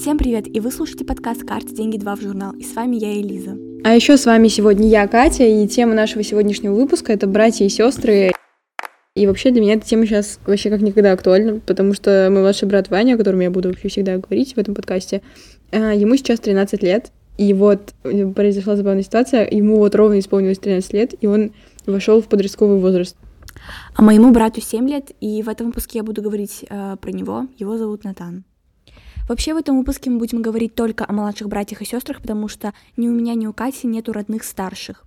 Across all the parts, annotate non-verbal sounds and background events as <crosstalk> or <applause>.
Всем привет, и вы слушаете подкаст «Карты, деньги, два в журнал», и с вами я, Элиза. А еще с вами сегодня я, Катя, и тема нашего сегодняшнего выпуска — это братья и сестры. И вообще для меня эта тема сейчас вообще как никогда актуальна, потому что мой младший брат Ваня, о котором я буду вообще всегда говорить в этом подкасте, а, ему сейчас 13 лет, и вот произошла забавная ситуация, ему вот ровно исполнилось 13 лет, и он вошел в подростковый возраст. А моему брату 7 лет, и в этом выпуске я буду говорить э, про него. Его зовут Натан. Вообще в этом выпуске мы будем говорить только о младших братьях и сестрах, потому что ни у меня, ни у Кати нету родных старших.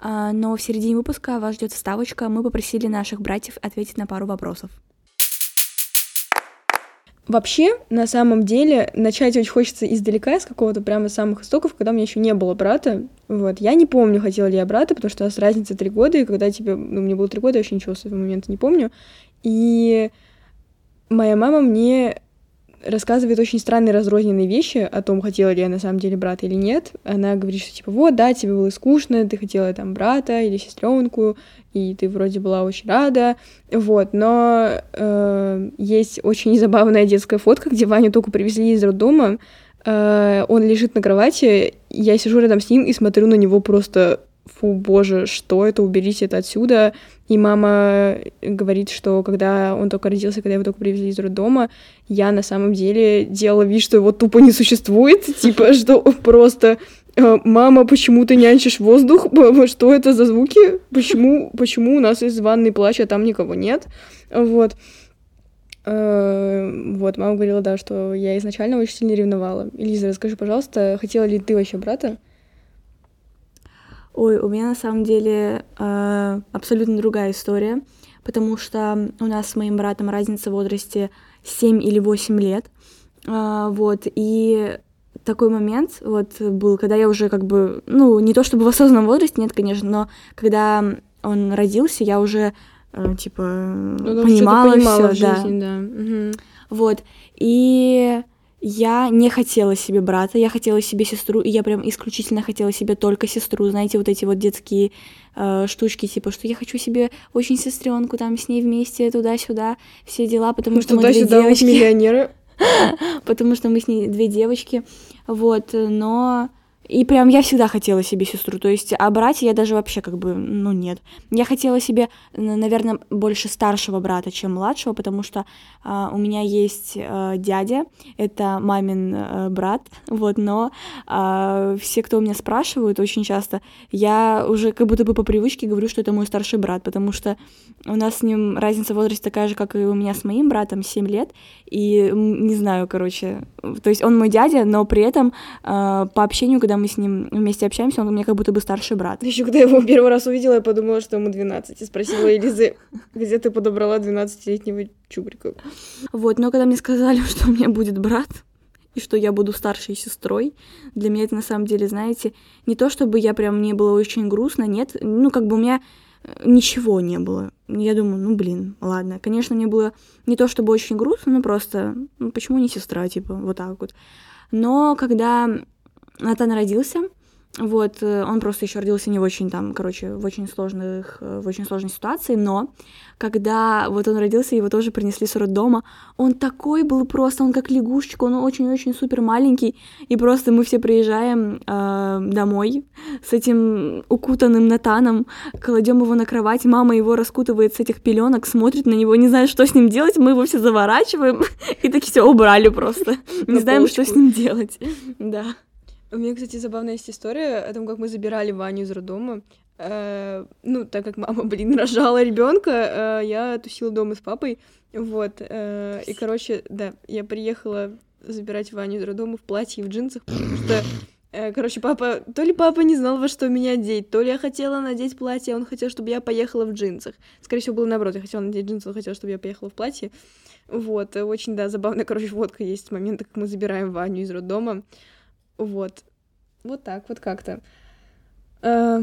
А, но в середине выпуска вас ждет вставочка. Мы попросили наших братьев ответить на пару вопросов. Вообще, на самом деле, начать очень хочется издалека, с какого-то прямо самых истоков, когда у меня еще не было брата. Вот. Я не помню, хотела ли я брата, потому что у нас разница три года, и когда тебе... Ну, мне было три года, я вообще ничего с этого момента не помню. И моя мама мне рассказывает очень странные разрозненные вещи о том, хотела ли я на самом деле брата или нет. Она говорит, что типа, вот, да, тебе было скучно, ты хотела там брата или сестренку, и ты вроде была очень рада, вот, но э, есть очень <laughs> забавная детская фотка, где Ваню только привезли из роддома, э, он лежит на кровати, я сижу рядом с ним и смотрю на него просто фу, боже, что это, уберите это отсюда. И мама говорит, что когда он только родился, когда его только привезли из роддома, я на самом деле делала вид, что его тупо не существует, <laughs> типа, что просто э, мама, почему ты нянчишь воздух? <laughs> Что это за звуки? Почему, почему у нас из ванной плач, а там никого нет? Вот. Э, вот, мама говорила, да, что я изначально очень сильно ревновала. Лиза, расскажи, пожалуйста, хотела ли ты вообще брата? Ой, у меня на самом деле э, абсолютно другая история, потому что у нас с моим братом разница в возрасте 7 или 8 лет. Э, вот, и такой момент вот был, когда я уже как бы, ну, не то чтобы в осознанном возрасте, нет, конечно, но когда он родился, я уже э, типа ну, понимала, все, да. да. Угу. Вот. И я не хотела себе брата, я хотела себе сестру, и я прям исключительно хотела себе только сестру. Знаете, вот эти вот детские э, штучки, типа, что я хочу себе очень сестренку, там с ней вместе туда-сюда, все дела, потому ну, что мы две девочки. миллионеры. <laughs> потому что мы с ней две девочки, вот, но и прям я всегда хотела себе сестру, то есть, а братья я даже вообще как бы, ну нет. Я хотела себе, наверное, больше старшего брата, чем младшего, потому что э, у меня есть э, дядя, это мамин э, брат, <laughs> вот, но э, все, кто у меня спрашивают очень часто, я уже как будто бы по привычке говорю, что это мой старший брат, потому что у нас с ним разница в возрасте такая же, как и у меня с моим братом, 7 лет, и не знаю, короче, то есть он мой дядя, но при этом э, по общению, когда мы с ним вместе общаемся, он у меня как будто бы старший брат. Еще когда я его первый раз увидела, я подумала, что ему 12, и спросила Элизы, где ты подобрала 12-летнего чубрика? Вот, но когда мне сказали, <laughs> что у меня будет брат, и что я буду старшей сестрой. Для меня это на самом деле, знаете, не то чтобы я прям мне было очень грустно, нет, ну как бы у меня э, ничего не было. Я думаю, ну блин, ладно. Конечно, мне было не то чтобы очень грустно, но просто, ну почему не сестра, типа, вот так вот. Но когда Натан родился, вот, э, он просто еще родился не в очень там, короче, в очень сложных, э, в очень сложной ситуации, но когда вот он родился, его тоже принесли с роддома, он такой был просто, он как лягушечка, он очень-очень супер маленький, и просто мы все приезжаем э, домой с этим укутанным Натаном, кладем его на кровать, мама его раскутывает с этих пеленок, смотрит на него, не знает, что с ним делать, мы его все заворачиваем, <laughs> и таки все убрали просто, не знаем, что с ним делать, да. У меня, кстати, забавная есть история о том, как мы забирали Ваню из роддома. Э, ну, так как мама, <laughs> блин, рожала ребенка, э, я тусила дома с папой. Вот. Э, и, короче, да, я приехала забирать Ваню из роддома в платье и в джинсах, потому что э, Короче, папа, то ли папа не знал, во что меня одеть, то ли я хотела надеть платье, а он хотел, чтобы я поехала в джинсах. Скорее всего, было наоборот, я хотела надеть джинсы, он хотел, чтобы я поехала в платье. Вот, очень, да, забавная, короче, <laughs> фотка есть с момента, как мы забираем Ваню из роддома. Вот. Вот так вот как-то. А,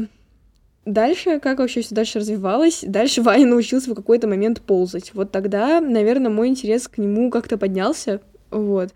дальше, как вообще все дальше развивалось? Дальше <laughs> Ваня научился в какой-то момент ползать. Вот тогда, наверное, мой интерес к нему как-то поднялся. Вот.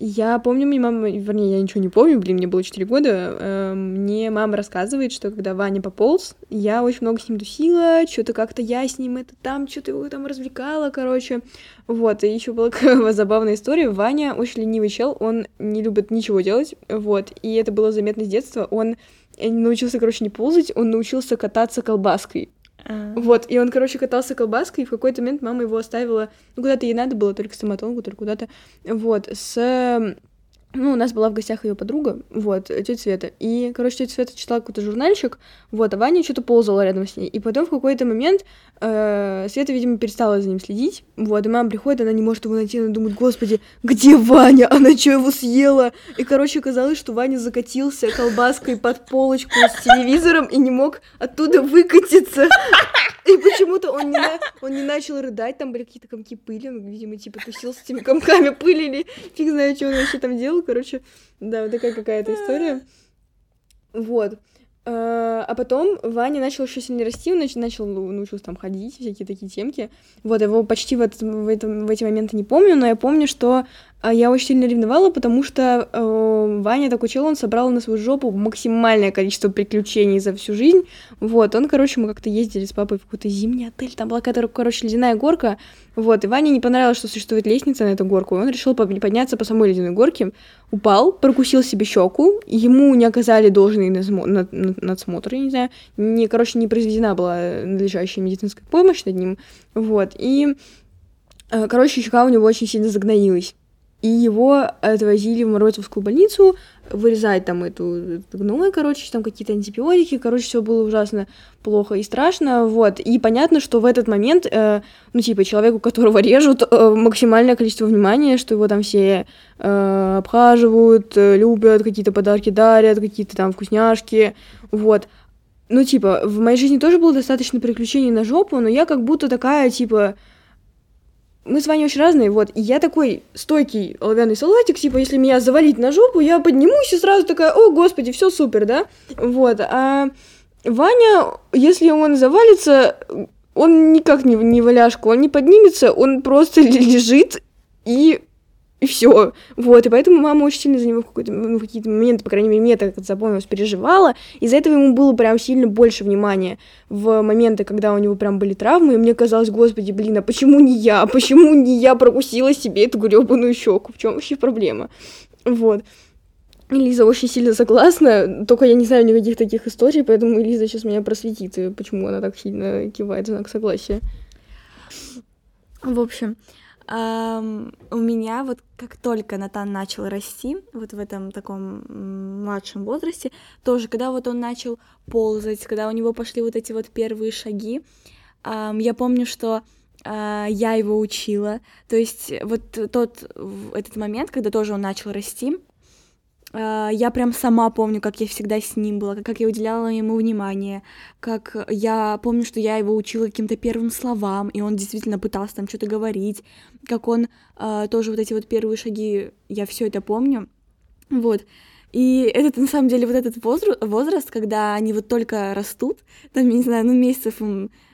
Я помню, мне мама, вернее, я ничего не помню, блин, мне было 4 года, э, мне мама рассказывает, что когда Ваня пополз, я очень много с ним тусила, что-то как-то я с ним это там, что-то его там развлекала, короче. Вот, и еще была <laughs> забавная история. Ваня очень ленивый чел, он не любит ничего делать, вот, и это было заметно с детства. Он научился, короче, не ползать, он научился кататься колбаской. А. Вот, и он, короче, катался колбаской, и в какой-то момент мама его оставила, ну, куда-то ей надо было, только к стоматологу, только куда-то, вот, с ну, у нас была в гостях ее подруга, вот, тетя Света. И, короче, тетя Света читала какой-то журнальчик, вот, а Ваня что-то ползала рядом с ней. И потом в какой-то момент э, Света, видимо, перестала за ним следить, вот, и мама приходит, она не может его найти, она думает, господи, где Ваня? Она что, его съела? И, короче, оказалось, что Ваня закатился колбаской под полочку с телевизором и не мог оттуда выкатиться. И почему-то он не, на... он не начал рыдать, там были какие-то комки пыли, он, видимо, типа тусил с этими комками пыли или фиг знает, что он вообще там делал, короче, да, вот такая какая-то история. Вот. А, а потом Ваня начал еще сильнее расти, он начал научился там ходить, всякие такие темки. Вот, его почти в, этот, в, этом, в эти моменты не помню, но я помню, что я очень сильно ревновала, потому что э, Ваня такой чел, он собрал на свою жопу максимальное количество приключений за всю жизнь. Вот, он, короче, мы как-то ездили с папой в какой-то зимний отель, там была какая-то, короче, ледяная горка. Вот, и Ване не понравилось, что существует лестница на эту горку, и он решил подняться по самой ледяной горке, упал, прокусил себе щеку, ему не оказали должный надсмотр, я не знаю, не, короче, не произведена была надлежащая медицинская помощь над ним, вот, и, э, короче, щека у него очень сильно загноилась и его отвозили в Морозовскую больницу, вырезать там эту гной, короче, там какие-то антибиотики, короче, все было ужасно плохо и страшно, вот, и понятно, что в этот момент, э, ну, типа, человеку, которого режут, э, максимальное количество внимания, что его там все э, обхаживают, э, любят, какие-то подарки дарят, какие-то там вкусняшки, вот, ну, типа, в моей жизни тоже было достаточно приключений на жопу, но я как будто такая, типа, мы с Ваней очень разные, вот, и я такой стойкий оловянный салатик, типа, если меня завалить на жопу, я поднимусь и сразу такая, о, господи, все супер, да, вот, а Ваня, если он завалится, он никак не, не валяшку, он не поднимется, он просто <laughs> лежит и и все. Вот, и поэтому мама очень сильно за него в, какой-то, ну, в какие-то моменты, по крайней мере, мне так запомнилось, переживала. Из-за этого ему было прям сильно больше внимания в моменты, когда у него прям были травмы, и мне казалось, господи, блин, а почему не я? Почему не я прокусила себе эту гребаную щеку? В чем вообще проблема? Вот. Лиза очень сильно согласна, только я не знаю никаких таких историй, поэтому Лиза сейчас меня просветит, почему она так сильно кивает в знак согласия. В общем, Um, у меня вот как только Натан начал расти, вот в этом таком младшем возрасте, тоже, когда вот он начал ползать, когда у него пошли вот эти вот первые шаги, um, я помню, что uh, я его учила, то есть вот тот этот момент, когда тоже он начал расти, я прям сама помню, как я всегда с ним была, как я уделяла ему внимание, как я помню, что я его учила каким-то первым словам, и он действительно пытался там что-то говорить, как он э, тоже вот эти вот первые шаги, я все это помню, вот. И это на самом деле вот этот возраст, возраст, когда они вот только растут, там, я не знаю, ну месяцев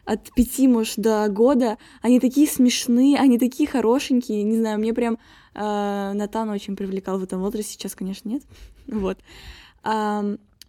от пяти, может, до года, они такие смешные, они такие хорошенькие, не знаю, мне прям Натан очень привлекал в этом возрасте, сейчас, конечно, нет, <laughs> вот. А,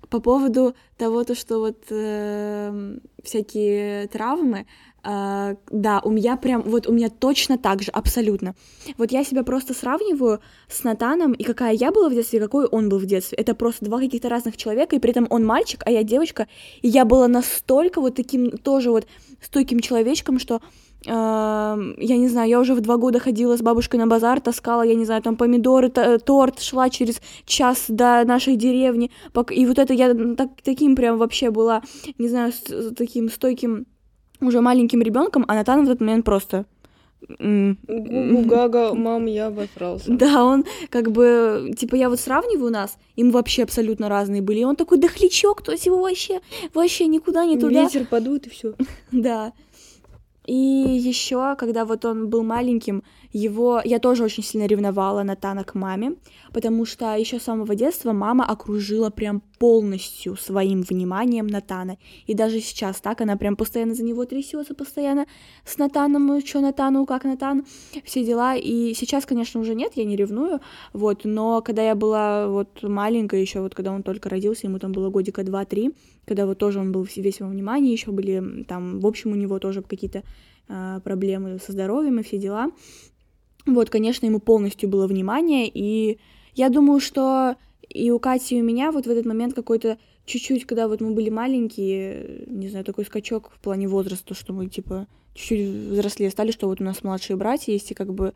по поводу того, то, что вот э, всякие травмы, Uh, да, у меня прям, вот у меня точно так же, абсолютно. Вот я себя просто сравниваю с Натаном, и какая я была в детстве, и какой он был в детстве. Это просто два каких-то разных человека, и при этом он мальчик, а я девочка, и я была настолько вот таким тоже вот стойким человечком, что я не знаю, я уже в два года ходила с бабушкой на базар, таскала, я не знаю, там помидоры, торт, шла через час до нашей деревни, и вот это я так, таким прям вообще была, не знаю, с, таким стойким уже маленьким ребенком, а Натан в этот момент просто Гага, мам, я обосрался. <laughs> Да, он как бы, типа, я вот сравниваю нас, им вообще абсолютно разные были. И он такой дохлячок, то есть его вообще, вообще никуда не туда. Ветер подует и все. <laughs> Да. И еще, когда вот он был маленьким, его я тоже очень сильно ревновала Натана к маме, потому что еще с самого детства мама окружила прям полностью своим вниманием Натана. И даже сейчас так, она прям постоянно за него трясется, постоянно с Натаном, «Ну, что Натану, как Натан, все дела. И сейчас, конечно, уже нет, я не ревную, вот, но когда я была вот маленькая еще, вот когда он только родился, ему там было годика 2-3, когда вот тоже он был весь во внимании, еще были там, в общем, у него тоже какие-то э, проблемы со здоровьем и все дела. Вот, конечно, ему полностью было внимание, и я думаю, что и у Кати, и у меня вот в этот момент какой-то чуть-чуть, когда вот мы были маленькие, не знаю, такой скачок в плане возраста, что мы, типа, чуть-чуть взрослее стали, что вот у нас младшие братья есть, и как бы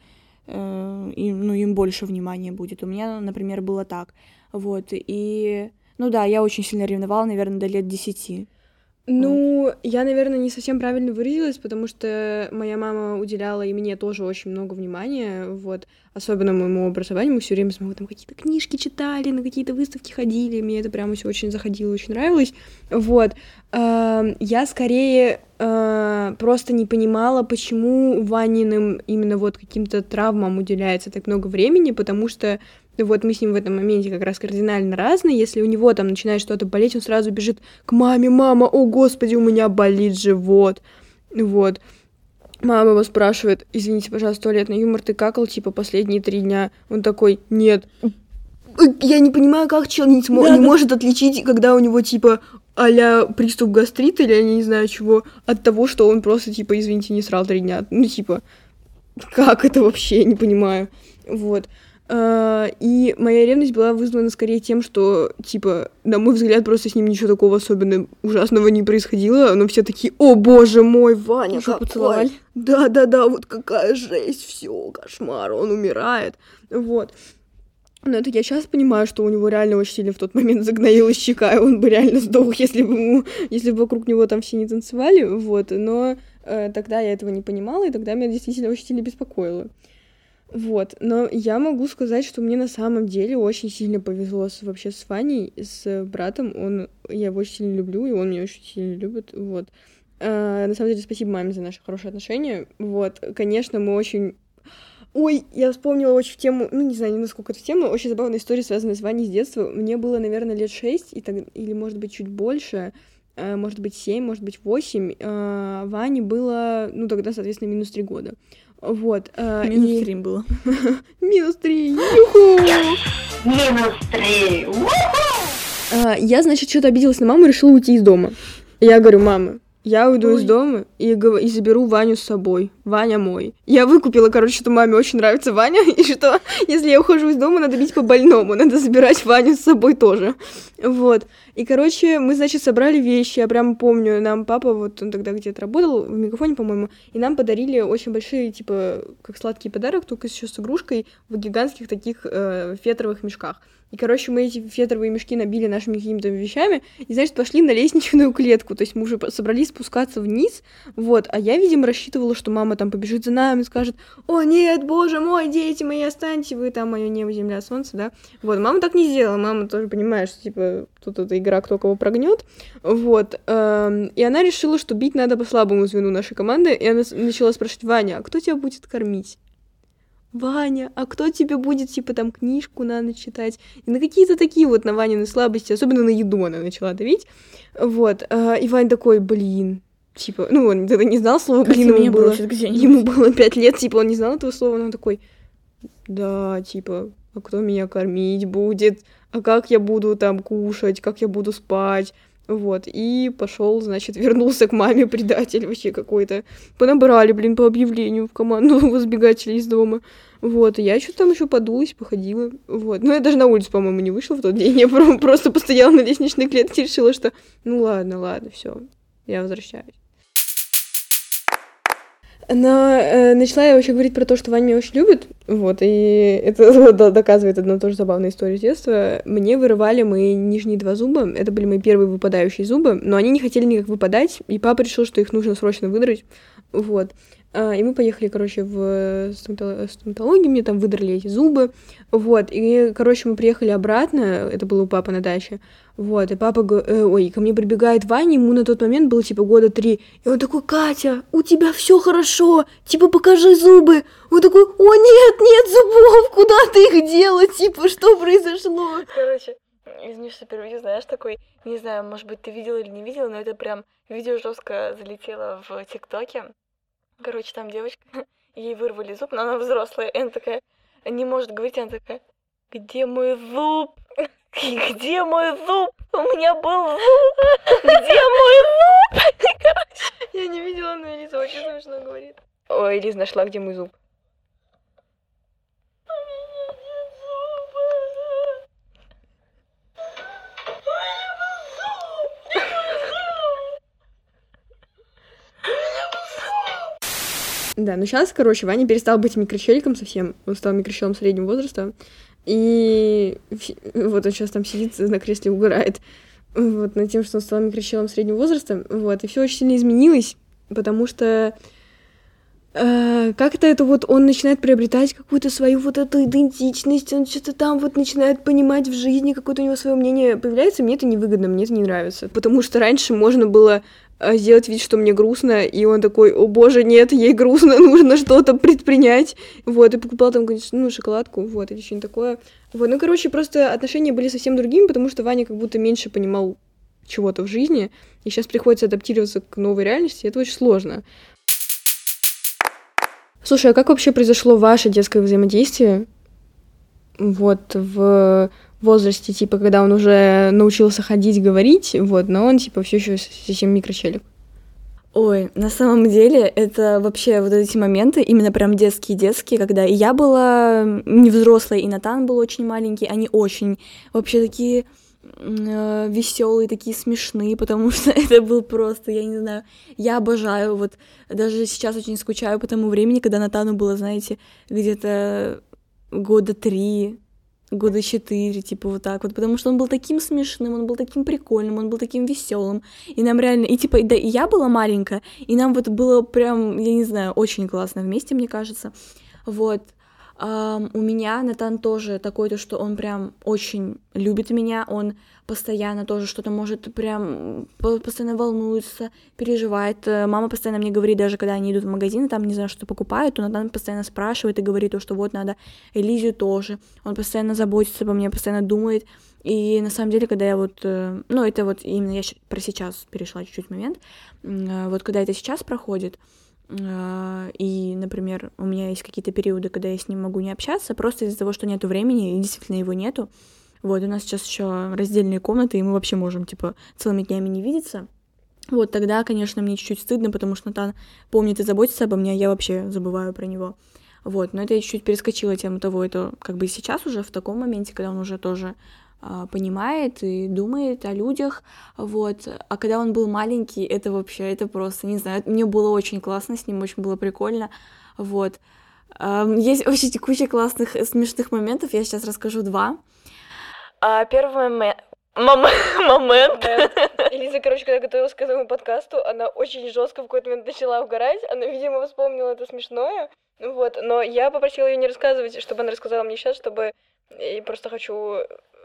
э, им, ну, им больше внимания будет. У меня, например, было так. Вот, и... Ну да, я очень сильно ревновала, наверное, до лет десяти. Ну, я, наверное, не совсем правильно выразилась, потому что моя мама уделяла и мне тоже очень много внимания, вот, особенно моему образованию, мы все время с мамой там какие-то книжки читали, на какие-то выставки ходили, мне это прямо все очень заходило, очень нравилось, вот. Я скорее а, просто не понимала, почему Ваниным именно вот каким-то травмам уделяется так много времени, потому что вот мы с ним в этом моменте как раз кардинально разные. Если у него там начинает что-то болеть, он сразу бежит к маме, мама, о господи, у меня болит живот. Вот. Мама его спрашивает, извините, пожалуйста, туалетный юмор, ты какал, типа, последние три дня? Он такой, нет. Я не понимаю, как человек не, смо- да, не да. может отличить, когда у него, типа, а приступ гастрита или я не знаю чего, от того, что он просто, типа, извините, не срал три дня. Ну, типа, как это вообще, я не понимаю. Вот. Uh, и моя ревность была вызвана скорее тем, что, типа, на мой взгляд, просто с ним ничего такого особенно ужасного не происходило, но все такие, о боже мой, Ваня, Уже поцеловали? Да-да-да, вот какая жесть, все, кошмар, он умирает, вот. Но это я сейчас понимаю, что у него реально очень сильно в тот момент загноилась щека, и он бы реально сдох, если бы ему, если бы вокруг него там все не танцевали, вот, но э, тогда я этого не понимала, и тогда меня действительно очень сильно беспокоило. Вот, но я могу сказать, что мне на самом деле очень сильно повезло с, вообще с Ваней, с братом. Он, я его очень сильно люблю, и он меня очень сильно любит, вот. А, на самом деле, спасибо маме за наши хорошие отношения. Вот, конечно, мы очень Ой, я вспомнила очень тему, ну, не знаю, насколько это в тему, очень забавная история, связанная с Ваней с детства. Мне было, наверное, лет шесть, и так, или, может быть, чуть больше, э, может быть, семь, может быть, восемь. Э, Ване было, ну, тогда, соответственно, минус три года. Вот. Э, минус и... три было. <laughs> Минус три. Минус три. Э, я, значит, что-то обиделась на маму и решила уйти из дома. Я говорю, мама, я уйду Ой. из дома и, и заберу Ваню с собой. Ваня мой. Я выкупила, короче, что маме очень нравится Ваня, <laughs> и что если я ухожу из дома, надо бить по больному, надо забирать Ваню с собой тоже. Вот. И, короче, мы, значит, собрали вещи, я прям помню, нам папа, вот он тогда где-то работал, в Мегафоне, по-моему, и нам подарили очень большие, типа, как сладкий подарок, только еще с игрушкой в гигантских таких э, фетровых мешках. И, короче, мы эти фетровые мешки набили нашими какими-то вещами, и, значит, пошли на лестничную клетку. То есть мы уже собрались спускаться вниз, вот. А я, видимо, рассчитывала, что мама там побежит за нами, скажет, о, нет, боже мой, дети мои, останьтесь вы, там мое небо, земля, солнце, да. Вот, мама так не сделала, мама тоже понимает, что, типа, тут эта игра, кто кого прогнет. Вот. Эм, и она решила, что бить надо по слабому звену нашей команды, и она начала спрашивать, Ваня, а кто тебя будет кормить? Ваня, а кто тебе будет, типа, там, книжку на ночь читать? И на какие-то такие вот на Ванины слабости, особенно на еду она начала давить. Вот. А, и Вань такой, блин, типа, ну, он тогда не знал слова, блин, ему было, ему было пять лет, типа, он не знал этого слова, но он такой, да, типа, а кто меня кормить будет? А как я буду там кушать? Как я буду спать? Вот, и пошел, значит, <laughs> вернулся к маме, предатель вообще какой-то. Понабрали, блин, по объявлению в команду <laughs> возбегателей из дома. Вот, и я что-то там еще подулась, походила. Вот, но я даже на улицу, по-моему, не вышла в тот день. <laughs> Я просто постояла на лестничной клетке и решила, что ну ладно, ладно, все, я возвращаюсь. Но э, начала вообще говорить про то, что Ваня меня очень любит, вот, и это <laughs> доказывает одна тоже забавная история с детства. Мне вырывали мои нижние два зуба, это были мои первые выпадающие зубы, но они не хотели никак выпадать, и папа решил, что их нужно срочно выдрать, вот. А, и мы поехали, короче, в стоматологию, мне там выдрали эти зубы, вот, и, короче, мы приехали обратно, это было у папы на даче, вот, и папа, э, ой, ко мне прибегает Ваня, ему на тот момент было, типа, года три, и он такой, Катя, у тебя все хорошо, типа, покажи зубы, он такой, о, нет, нет зубов, куда ты их дела, типа, что произошло? Короче, Извини, что переведу, знаешь, такой, не знаю, может быть, ты видела или не видела, но это прям видео жестко залетело в ТикТоке. Короче, там девочка, <laughs> ей вырвали зуб, но она взрослая, и она такая, не может говорить, она такая, где мой зуб? Где мой зуб? У меня был зуб! Где мой зуб? Я не видела, но Элиза очень смешно говорит. Ой, Элиза нашла, где мой зуб. Да, ну сейчас, короче, Ваня перестал быть микрочеликом совсем. Он стал микрочелом среднего возраста. И вот он сейчас там сидит на кресле, угорает. Вот, над тем, что он стал микрочелом среднего возраста. Вот, и все очень сильно изменилось, потому что э, как-то это вот он начинает приобретать какую-то свою вот эту идентичность, он что-то там вот начинает понимать в жизни, какое-то у него свое мнение появляется, мне это невыгодно, мне это не нравится. Потому что раньше можно было сделать вид, что мне грустно, и он такой, о боже, нет, ей грустно, <laughs> нужно что-то предпринять, вот, и покупал там, ну, шоколадку, вот, или что-нибудь такое, вот, ну, короче, просто отношения были совсем другими, потому что Ваня как будто меньше понимал чего-то в жизни, и сейчас приходится адаптироваться к новой реальности, это очень сложно. Слушай, а как вообще произошло ваше детское взаимодействие, вот, в возрасте, типа, когда он уже научился ходить, говорить, вот, но он, типа, все еще совсем микрочелик. Ой, на самом деле это вообще вот эти моменты, именно прям детские-детские, когда и я была не взрослая, и Натан был очень маленький, они очень вообще такие э, веселые, такие смешные, <laughs> потому что это был просто, я не знаю, я обожаю, вот даже сейчас очень скучаю по тому времени, когда Натану было, знаете, где-то года три, года четыре, типа вот так вот, потому что он был таким смешным, он был таким прикольным, он был таким веселым, и нам реально, и типа, да, и я была маленькая, и нам вот было прям, я не знаю, очень классно вместе, мне кажется, вот, У меня Натан тоже такой, то, что он прям очень любит меня, он постоянно тоже что-то может прям постоянно волнуется, переживает. Э, мама постоянно мне говорит, даже когда они идут в магазин, там не знаю, что покупают, то Натан постоянно спрашивает и говорит то, что вот надо Элизию тоже. Он постоянно заботится обо мне, постоянно думает. И на самом деле, когда я вот, э, ну это вот именно я про сейчас перешла чуть-чуть момент, э, вот когда это сейчас проходит, и, например, у меня есть какие-то периоды, когда я с ним могу не общаться, просто из-за того, что нету времени, и действительно его нету. Вот, у нас сейчас еще раздельные комнаты, и мы вообще можем, типа, целыми днями не видеться. Вот тогда, конечно, мне чуть-чуть стыдно, потому что Натан помнит и заботится обо мне, а я вообще забываю про него. Вот, но это я чуть-чуть перескочила тему того, это как бы сейчас уже в таком моменте, когда он уже тоже а, понимает и думает о людях, вот. А когда он был маленький, это вообще, это просто, не знаю, мне было очень классно с ним, очень было прикольно, вот. Есть очень куча классных, смешных моментов, я сейчас расскажу два. А, первый <laughs> момент, Мом... момент. <laughs> Элиза, короче, когда готовилась к этому подкасту, она очень жестко в какой-то момент начала угорать. Она, видимо, вспомнила это смешное. Вот, но я попросила ее не рассказывать, чтобы она рассказала мне сейчас, чтобы и просто хочу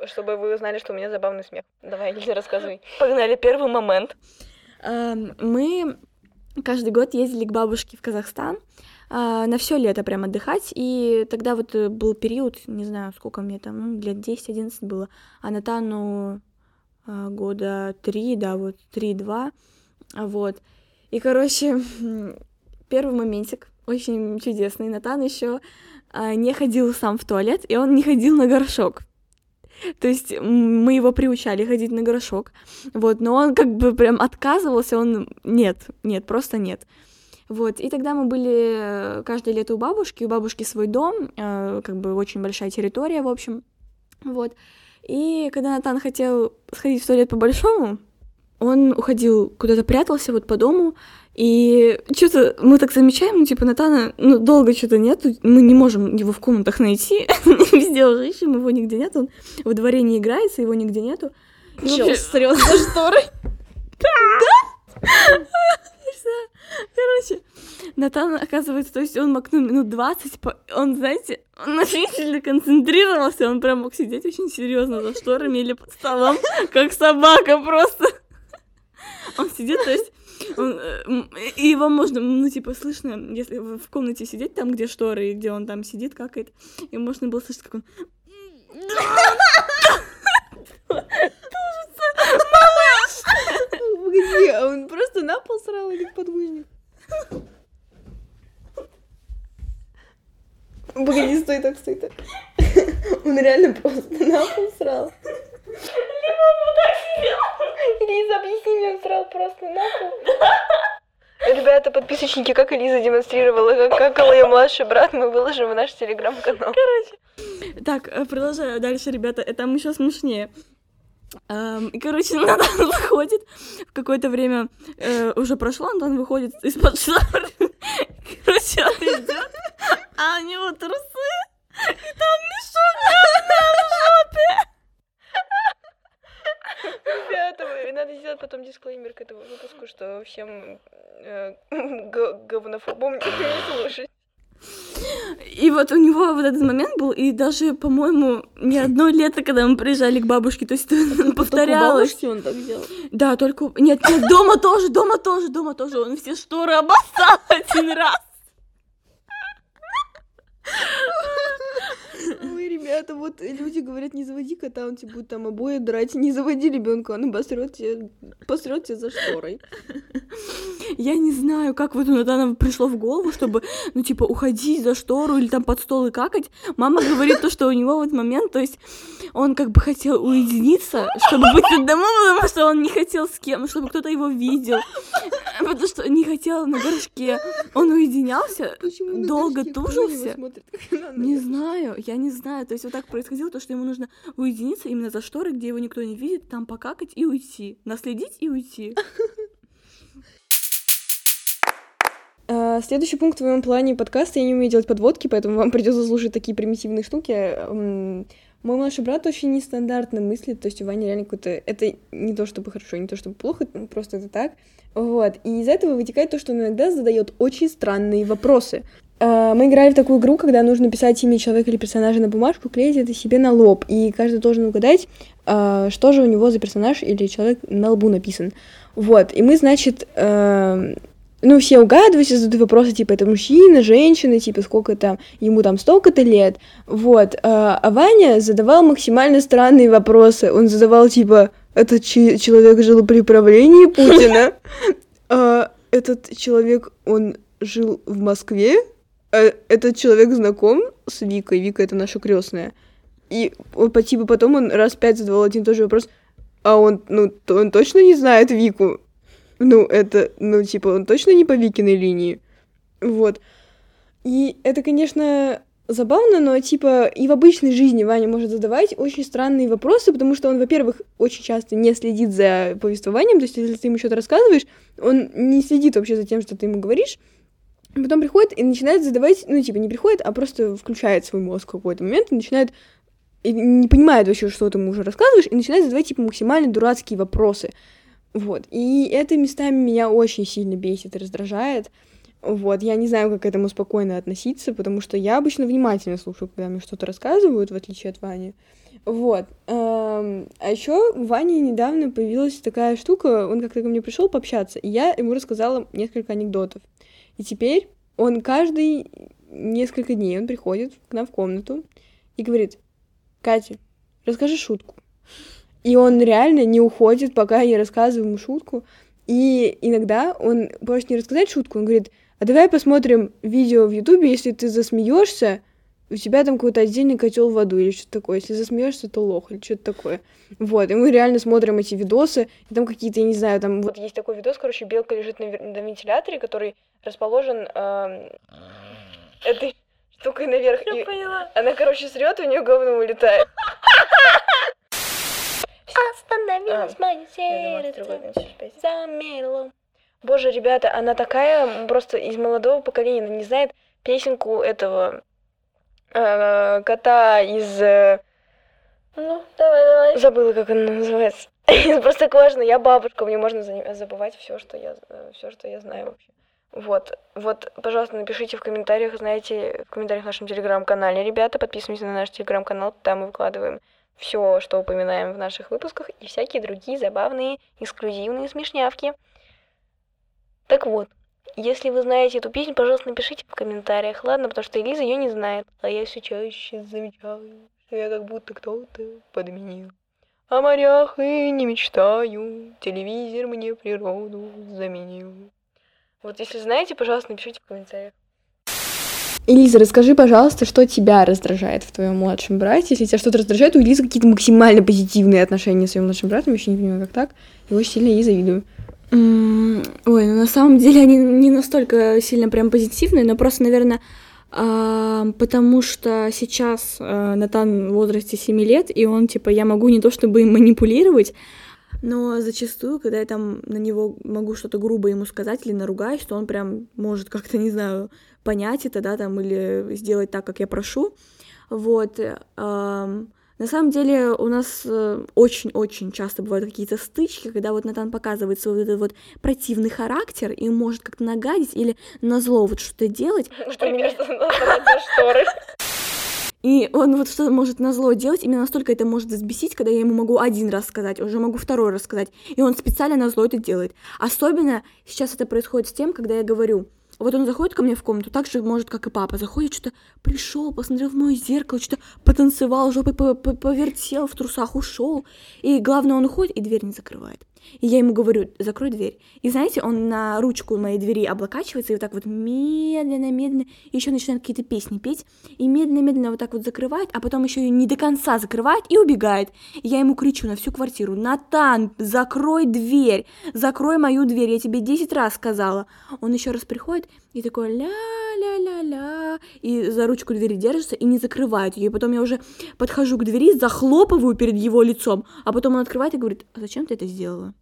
чтобы вы узнали, что у меня забавный смех. Давай, <laughs> Лиза, рассказывай. Погнали, первый момент. Эм, мы каждый год ездили к бабушке в Казахстан а, на все лето прям отдыхать, и тогда вот э, был период, не знаю, сколько мне там, ну, лет 10-11 было, а Натану а, года 3, да, вот 3-2, вот. И, короче, <laughs> первый моментик, очень чудесный. Натан еще не ходил сам в туалет, и он не ходил на горшок. То есть мы его приучали ходить на горшок, вот, но он как бы прям отказывался, он нет, нет, просто нет. Вот, и тогда мы были э, каждое лето у бабушки, у бабушки свой дом, э, как бы очень большая территория, в общем, вот. И когда Натан хотел сходить в туалет по-большому, он уходил куда-то прятался вот по дому, и что-то мы так замечаем, ну, типа, Натана, ну, долго что-то нет, мы не можем его в комнатах найти, <laughs> везде уже ищем, его нигде нет, он во дворе не играется, его нигде нету. Чел вообще... стрёт за шторой. Да? <laughs> Короче, Натан, оказывается, то есть он мог, ну, минут 20, он, знаете, он очень сильно концентрировался, он прям мог сидеть очень серьезно за шторами или под столом, <laughs> как собака просто. Он сидит, то есть он, э, и его можно, ну, типа, слышно, если в комнате сидеть, там, где шторы, где он там сидит, какает, и можно было слышать, как он... Где? Он просто на пол срал или подгузник? Погоди, стой так, стой так. Он реально просто на пол срал. Либо он вот так сидел. Лиза, объясни мне, он срал просто на. Ребята, подписочники, как Элиза демонстрировала, как какал ее младший брат, мы выложим в наш телеграм-канал. Короче. Так, э, продолжаю дальше, ребята. Это там еще смешнее. Эм, и, короче, <laughs> Натан выходит, в какое-то время э, уже прошло, Антон выходит из-под шар. Короче, он идет, а у него трусы, и там мешок говна в жопе. Ребята, вы- надо сделать потом дисклеймер к этому выпуску, что всем э, <laughs> говнофобом не слушать. И вот у него вот этот момент был, и даже, по-моему, не одно лето, когда мы приезжали к бабушке, то есть это повторялось. он так сделал. Да, только... Нет, нет, дома тоже, дома тоже, дома тоже. Он все шторы обоссал <laughs> один раз. Ребята, вот люди говорят, не заводи кота, он тебе будет там обои драть. Не заводи ребенка, он обосрет тебе, посрет тебе за шторой. Я не знаю, как вот Натана пришло в голову, чтобы, ну, типа, уходить за штору или там под стол и какать. Мама говорит то, что у него в этот момент, то есть он как бы хотел уединиться, чтобы быть одному, потому что он не хотел с кем, чтобы кто-то его видел, потому что не хотел на горшке. Он уединялся, Почему долго тужился. <laughs> Не знаю, я не знаю. То есть вот так происходило, то, что ему нужно уединиться именно за шторой, где его никто не видит, там покакать и уйти. Наследить и уйти. <laughs> Следующий пункт в моем плане подкаста. Я не умею делать подводки, поэтому вам придется слушать такие примитивные штуки. Мой младший брат очень нестандартно мыслит, то есть у Вани реально какой-то... Это не то чтобы хорошо, не то чтобы плохо, ну, просто это так. Вот. И из этого вытекает то, что он иногда задает очень странные вопросы. А, Мы играли в такую игру, когда нужно писать имя человека или персонажа на бумажку, клеить это себе на лоб, и каждый должен угадать, а, что же у него за персонаж или человек на лбу написан. Вот, и мы, значит, ну, все угадывают, все задают вопросы, типа, это мужчина, женщина, типа, сколько там, ему там столько-то лет, вот, а, а Ваня задавал максимально странные вопросы, он задавал, типа, этот человек жил при правлении Путина, <laughs> А, этот человек, он жил в Москве, А этот человек знаком с Викой, Вика это наша крестная, и типа, потом он раз пять задавал один и тот же вопрос, а он, ну, он точно не знает Вику, ну, это, ну, типа, он точно не по Викиной линии. Вот. И это, конечно, забавно, но, типа, и в обычной жизни Ваня может задавать очень странные вопросы, потому что он, во-первых, очень часто не следит за повествованием, то есть, если ты ему что-то рассказываешь, он не следит вообще за тем, что ты ему говоришь, Потом приходит и начинает задавать, ну, типа, не приходит, а просто включает свой мозг в какой-то момент и начинает и не понимает вообще, что ты ему уже рассказываешь, и начинает задавать, типа, максимально дурацкие вопросы. Вот. И это местами меня очень сильно бесит и раздражает. Вот. Я не знаю, как к этому спокойно относиться, потому что я обычно внимательно слушаю, когда мне что-то рассказывают, в отличие от Вани. Вот. Эм, А еще у Вани недавно появилась такая штука, он как-то ко мне пришел пообщаться, и я ему рассказала несколько анекдотов. И теперь он каждый несколько дней он приходит к нам в комнату и говорит, Катя, расскажи шутку. И он реально не уходит, пока я не рассказываю ему шутку. И иногда он просит не рассказать шутку, он говорит, а давай посмотрим видео в Ютубе, если ты засмеешься, у тебя там какой-то отдельный котел в аду или что-то такое. Если засмеешься, то лох или что-то такое. Вот, и мы реально смотрим эти видосы, и там какие-то, я не знаю, там вот есть такой видос, короче, белка лежит на, на вентиляторе, который расположен этой штукой наверх. и поняла. она, короче, срет, у нее говно улетает. <laughs> Остановилось А, мое сердце. Замерло. Боже, ребята, она такая просто из молодого поколения, она не знает песенку этого э, кота из... э, Ну, давай, давай. Забыла, как она называется. <laughs> из Простоквашино. Я бабушка, мне можно ним- забывать все, что я, все, что я знаю вообще. Вот, вот, пожалуйста, напишите в комментариях, знаете, в комментариях в нашем телеграм-канале, ребята, подписывайтесь на наш телеграм-канал, там мы выкладываем все, что упоминаем в наших выпусках, и всякие другие забавные, эксклюзивные смешнявки. Так вот, если вы знаете эту песню, пожалуйста, напишите в комментариях, ладно, потому что Элиза ее не знает, а я все чаще замечаю, что я как будто кто-то подменил. О морях и не мечтаю, телевизор мне природу заменил. Вот если знаете, пожалуйста, напишите в комментариях. Элиза, расскажи, пожалуйста, что тебя раздражает в твоем младшем брате. Если тебя что-то раздражает, у Элизы какие-то максимально позитивные отношения с своим младшим братом, я еще не понимаю, как так. Я очень сильно ей завидую. Ой, ну на самом деле они не настолько сильно прям позитивные, но просто, наверное, а, потому что сейчас а, Натан в возрасте 7 лет, и он, типа, я могу не то чтобы им манипулировать, но зачастую, когда я там на него могу что-то грубо ему сказать или наругаюсь, то он прям может как-то, не знаю, понять это, да, там, или сделать так, как я прошу. Вот. На самом деле у нас э, очень-очень часто бывают какие-то стычки, когда вот Натан показывает свой вот этот вот противный характер и может как-то нагадить или на зло вот что-то делать. <laughs> Например, шторы. <laughs> И он вот что-то может на зло делать, именно настолько это может взбесить, когда я ему могу один раз сказать, уже могу второй раз сказать, и он специально на зло это делает. Особенно сейчас это происходит с тем, когда я говорю, вот он заходит ко мне в комнату, так же может, как и папа, заходит, что-то пришел, посмотрел в мое зеркало, что-то потанцевал, жопой повертел, в трусах ушел. И главное, он уходит и дверь не закрывает. И я ему говорю, закрой дверь. И знаете, он на ручку моей двери облокачивается и вот так вот медленно, медленно, еще начинает какие-то песни петь, и медленно-медленно вот так вот закрывает, а потом еще ее не до конца закрывает и убегает. И я ему кричу на всю квартиру, Натан, закрой дверь, закрой мою дверь, я тебе 10 раз сказала. Он еще раз приходит и такой ля-ля-ля-ля, и за ручку двери держится и не закрывает ее. И потом я уже подхожу к двери, захлопываю перед его лицом, а потом он открывает и говорит, а зачем ты это сделала?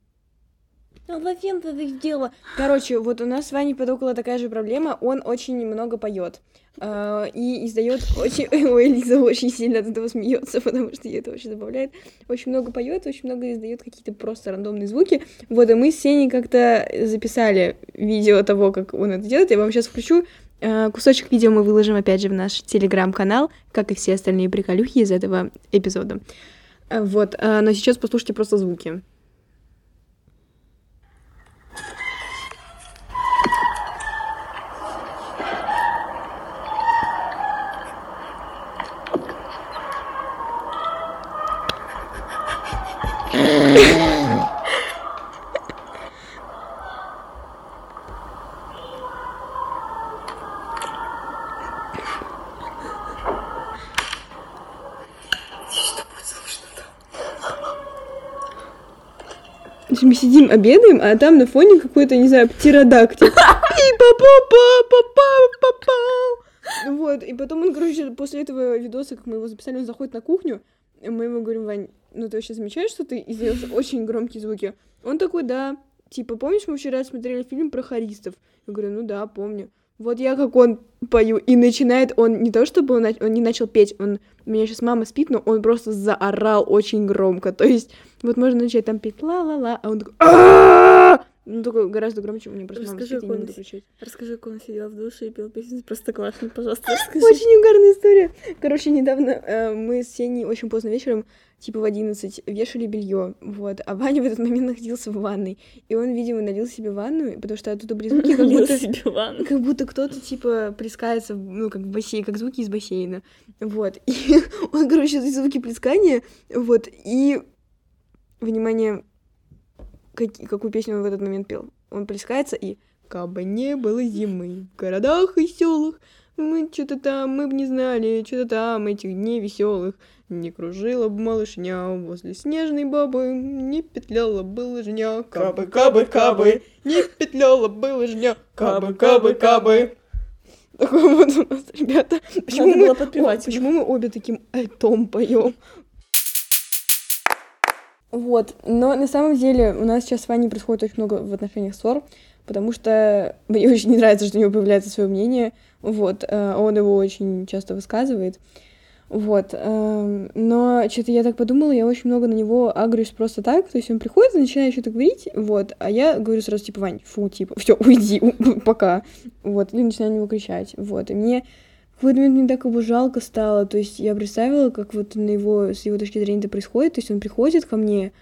Ну, зачем ты это сделала? Короче, вот у нас с Ваней под около такая же проблема. Он очень много поет. Uh, и издает очень... <laughs> Ой, Лиза очень сильно от этого смеется, потому что ей это очень забавляет. Очень много поет, очень много издает какие-то просто рандомные звуки. Вот, и мы с Сеней как-то записали видео того, как он это делает. Я вам сейчас включу. Uh, кусочек видео мы выложим, опять же, в наш телеграм-канал, как и все остальные приколюхи из этого эпизода. Uh, вот, но сейчас послушайте просто звуки. мы обедаем, а там на фоне какой-то, не знаю, птеродактиль. И Вот, и потом он, короче, после этого видоса, как мы его записали, он заходит на кухню, мы ему говорим, Вань, ну ты вообще замечаешь, что ты издаешь очень громкие звуки? Он такой, да. Типа, помнишь, мы вчера смотрели фильм про харистов? Я говорю, ну да, помню. Вот я как он пою, и начинает он не то чтобы он, он не начал петь, он у меня сейчас мама спит, но он просто заорал очень громко, то есть вот можно начать там петь ла-ла-ла, а он такой ну, такой гораздо громче, меня просто расскажи, мама спит, не кричать. Расскажи, как он сидел в душе и пел песню просто классно, пожалуйста, <laughs> расскажи. Очень угарная история. Короче, недавно э, мы с Сеней очень поздно вечером, типа в 11, вешали белье, вот, а Ваня в этот момент находился в ванной, и он, видимо, налил себе ванну, потому что оттуда были звуки, <laughs> как будто, себе ванну. как будто кто-то, типа, плескается, ну, как в бассейн, как звуки из бассейна, вот, <laughs> и он, короче, звуки плескания, вот, и, внимание, как, какую песню он в этот момент пел. Он плескается и «Кабы не было зимы в городах и селах, мы что-то там, мы бы не знали, что-то там этих дней веселых. Не кружила бы малышня возле снежной бабы, не петляла бы лыжня. Кабы, кабы, кабы, не петляла бы лыжня. Кабы, кабы, кабы. Такой вот у нас, ребята. Почему Надо мы, подпевать. Почему мы обе таким альтом поем? Вот, но на самом деле у нас сейчас с Ваней происходит очень много в отношениях ссор, потому что <laughs> мне очень не нравится, что у него появляется свое мнение, вот, а он его очень часто высказывает, вот, эм, но что-то я так подумала, я очень много на него агрюсь просто так, то есть он приходит и начинает что-то говорить, вот, а я говорю сразу, типа, Вань, фу, типа, все, <laughs> уйди, <laughs> пока, вот, или начинаю на него кричать, вот, и мне момент мне так его жалко стало, то есть я представила, как вот на его, с его точки зрения это происходит, то есть он приходит ко мне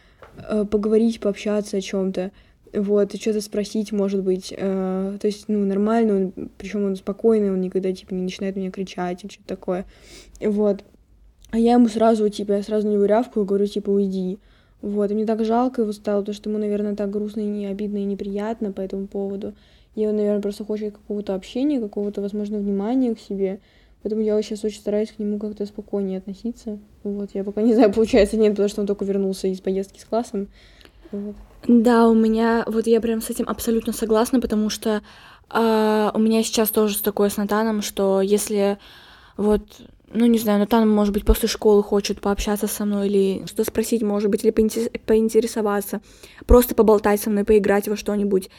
э, поговорить, пообщаться о чем то вот, и что-то спросить, может быть, э, то есть, ну, нормально, он, причем он спокойный, он никогда, типа, не начинает меня кричать или что-то такое, вот, а я ему сразу, типа, я сразу на него рявкаю, говорю, типа, уйди, вот, и мне так жалко его стало, потому что ему, наверное, так грустно и не обидно и неприятно по этому поводу, И он, наверное, просто хочет какого-то общения, какого-то, возможно, внимания к себе. Поэтому я сейчас очень стараюсь к нему как-то спокойнее относиться. Вот, я пока не знаю, <laughs> получается, нет, потому что он только вернулся из поездки с классом. Вот. Да, у меня, вот я прям с этим абсолютно согласна, потому что э, у меня сейчас тоже такое с Натаном, что если вот, ну не знаю, Натан, может быть, после школы хочет пообщаться со мной или что спросить, может быть, или поинтересоваться, просто поболтать со мной, поиграть во что-нибудь.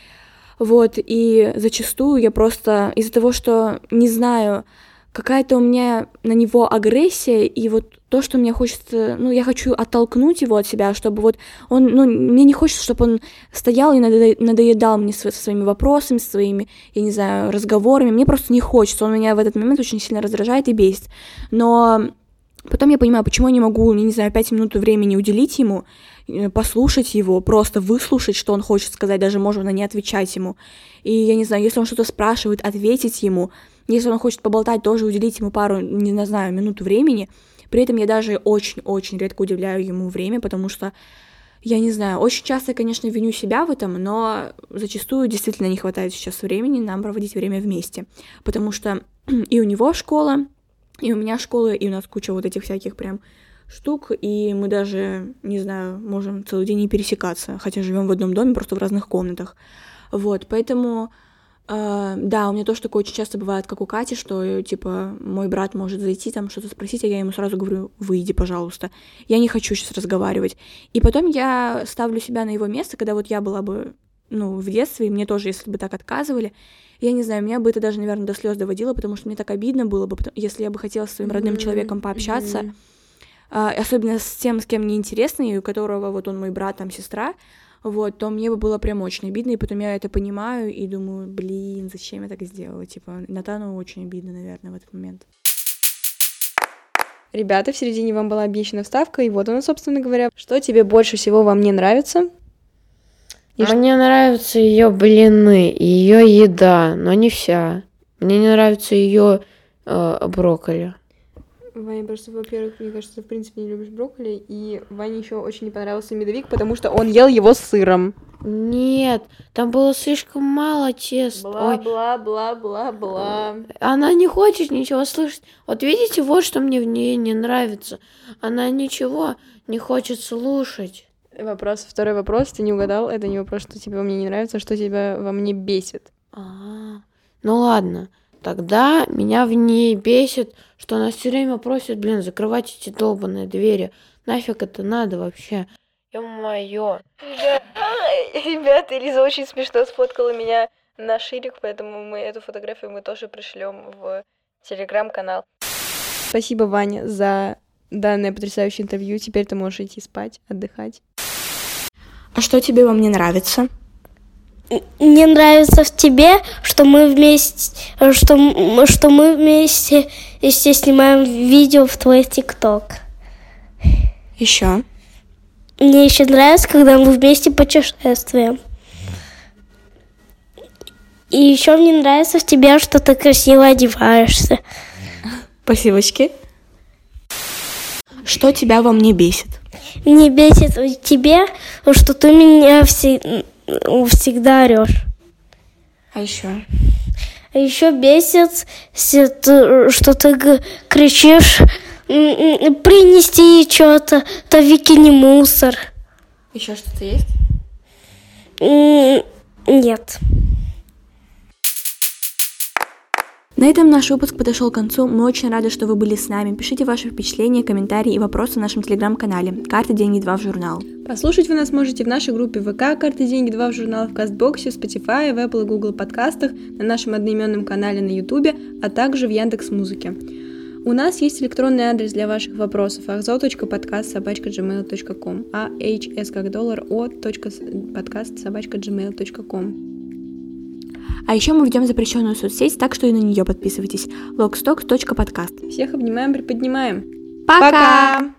Вот, и зачастую я просто из-за того, что не знаю, какая-то у меня на него агрессия, и вот то, что мне хочется, ну, я хочу оттолкнуть его от себя, чтобы вот он, ну, мне не хочется, чтобы он стоял и надоедал мне со своими вопросами, своими, я не знаю, разговорами, мне просто не хочется, он меня в этот момент очень сильно раздражает и бесит, но потом я понимаю, почему я не могу, не знаю, пять минут времени уделить ему, послушать его, просто выслушать, что он хочет сказать, даже можно не отвечать ему, и я не знаю, если он что-то спрашивает, ответить ему, если он хочет поболтать, тоже уделить ему пару, не знаю, минут времени. При этом я даже очень-очень редко уделяю ему время, потому что я не знаю, очень часто, конечно, виню себя в этом, но зачастую действительно не хватает сейчас времени нам проводить время вместе, потому что <clears throat> и у него школа, и у меня школа, и у нас куча вот этих всяких прям штук, и мы даже, не знаю, можем целый день не пересекаться, хотя живем в одном доме, просто в разных комнатах. Вот, поэтому Uh, да, у меня тоже такое очень часто бывает, как у Кати, что, типа, мой брат может зайти, там что-то спросить, а я ему сразу говорю, выйди, пожалуйста. Я не хочу сейчас разговаривать. И потом я ставлю себя на его место, когда вот я была бы, ну, в детстве, и мне тоже, если бы так отказывали, я не знаю, меня бы это даже, наверное, до слез доводило, потому что мне так обидно было бы, если я бы хотела с своим родным mm-hmm. человеком пообщаться, mm-hmm. Uh, особенно с тем, с кем мне интересно, и у которого вот он мой брат, там, сестра, вот, то мне бы было прям очень обидно, и потом я это понимаю и думаю, блин, зачем я так сделала, типа, Натану очень обидно, наверное, в этот момент. Ребята, в середине вам была обещана вставка, и вот она, собственно говоря. Что тебе больше всего во мне нравится? И мне ш... нравятся ее блины, ее еда, но не вся. Мне не нравится ее э, брокколи. Ваня просто, во-первых, мне кажется, в принципе не любишь брокколи, и Ване еще очень не понравился медовик, потому что он ел его с сыром. Нет, там было слишком мало теста. Бла-бла-бла-бла-бла. Она не хочет ничего слышать. Вот видите, вот что мне в ней не нравится. Она ничего не хочет слушать. Вопрос, второй вопрос, ты не угадал, это не вопрос, что тебе во мне не нравится, а что тебя во мне бесит. А, ну ладно. Тогда меня в ней бесит, что она все время просит, блин, закрывать эти долбанные двери. Нафиг это надо вообще? Ё-моё. <laughs> Ребята, Элиза очень смешно сфоткала меня на ширик, поэтому мы эту фотографию мы тоже пришлем в телеграм-канал. Спасибо, Ваня, за данное потрясающее интервью. Теперь ты можешь идти спать, отдыхать. А что тебе во мне нравится? Мне нравится в тебе, что мы вместе, что, что мы вместе, если снимаем видео в твой ТикТок. Еще. Мне еще нравится, когда мы вместе путешествуем. И еще мне нравится в тебе, что ты красиво одеваешься. Спасибочки. Что тебя во мне бесит? Мне бесит в тебе, что ты меня все всегда орешь. А еще? А еще бесит, что ты кричишь принести что-то, то выкини мусор. Еще что-то есть? Нет. На этом наш выпуск подошел к концу. Мы очень рады, что вы были с нами. Пишите ваши впечатления, комментарии и вопросы в нашем телеграм-канале «Карты, деньги, два в журнал». Послушать вы нас можете в нашей группе ВК «Карты, деньги, два в журнал», в Кастбоксе, в Spotify, в Apple и Google подкастах, на нашем одноименном канале на Ютубе, а также в Яндекс Музыке. У нас есть электронный адрес для ваших вопросов ахзо.подкаст собачка gmail.com а как доллар о подкаст а еще мы ведем запрещенную соцсеть, так что и на нее подписывайтесь. logstock.podcast. Всех обнимаем, приподнимаем. Пока! Пока!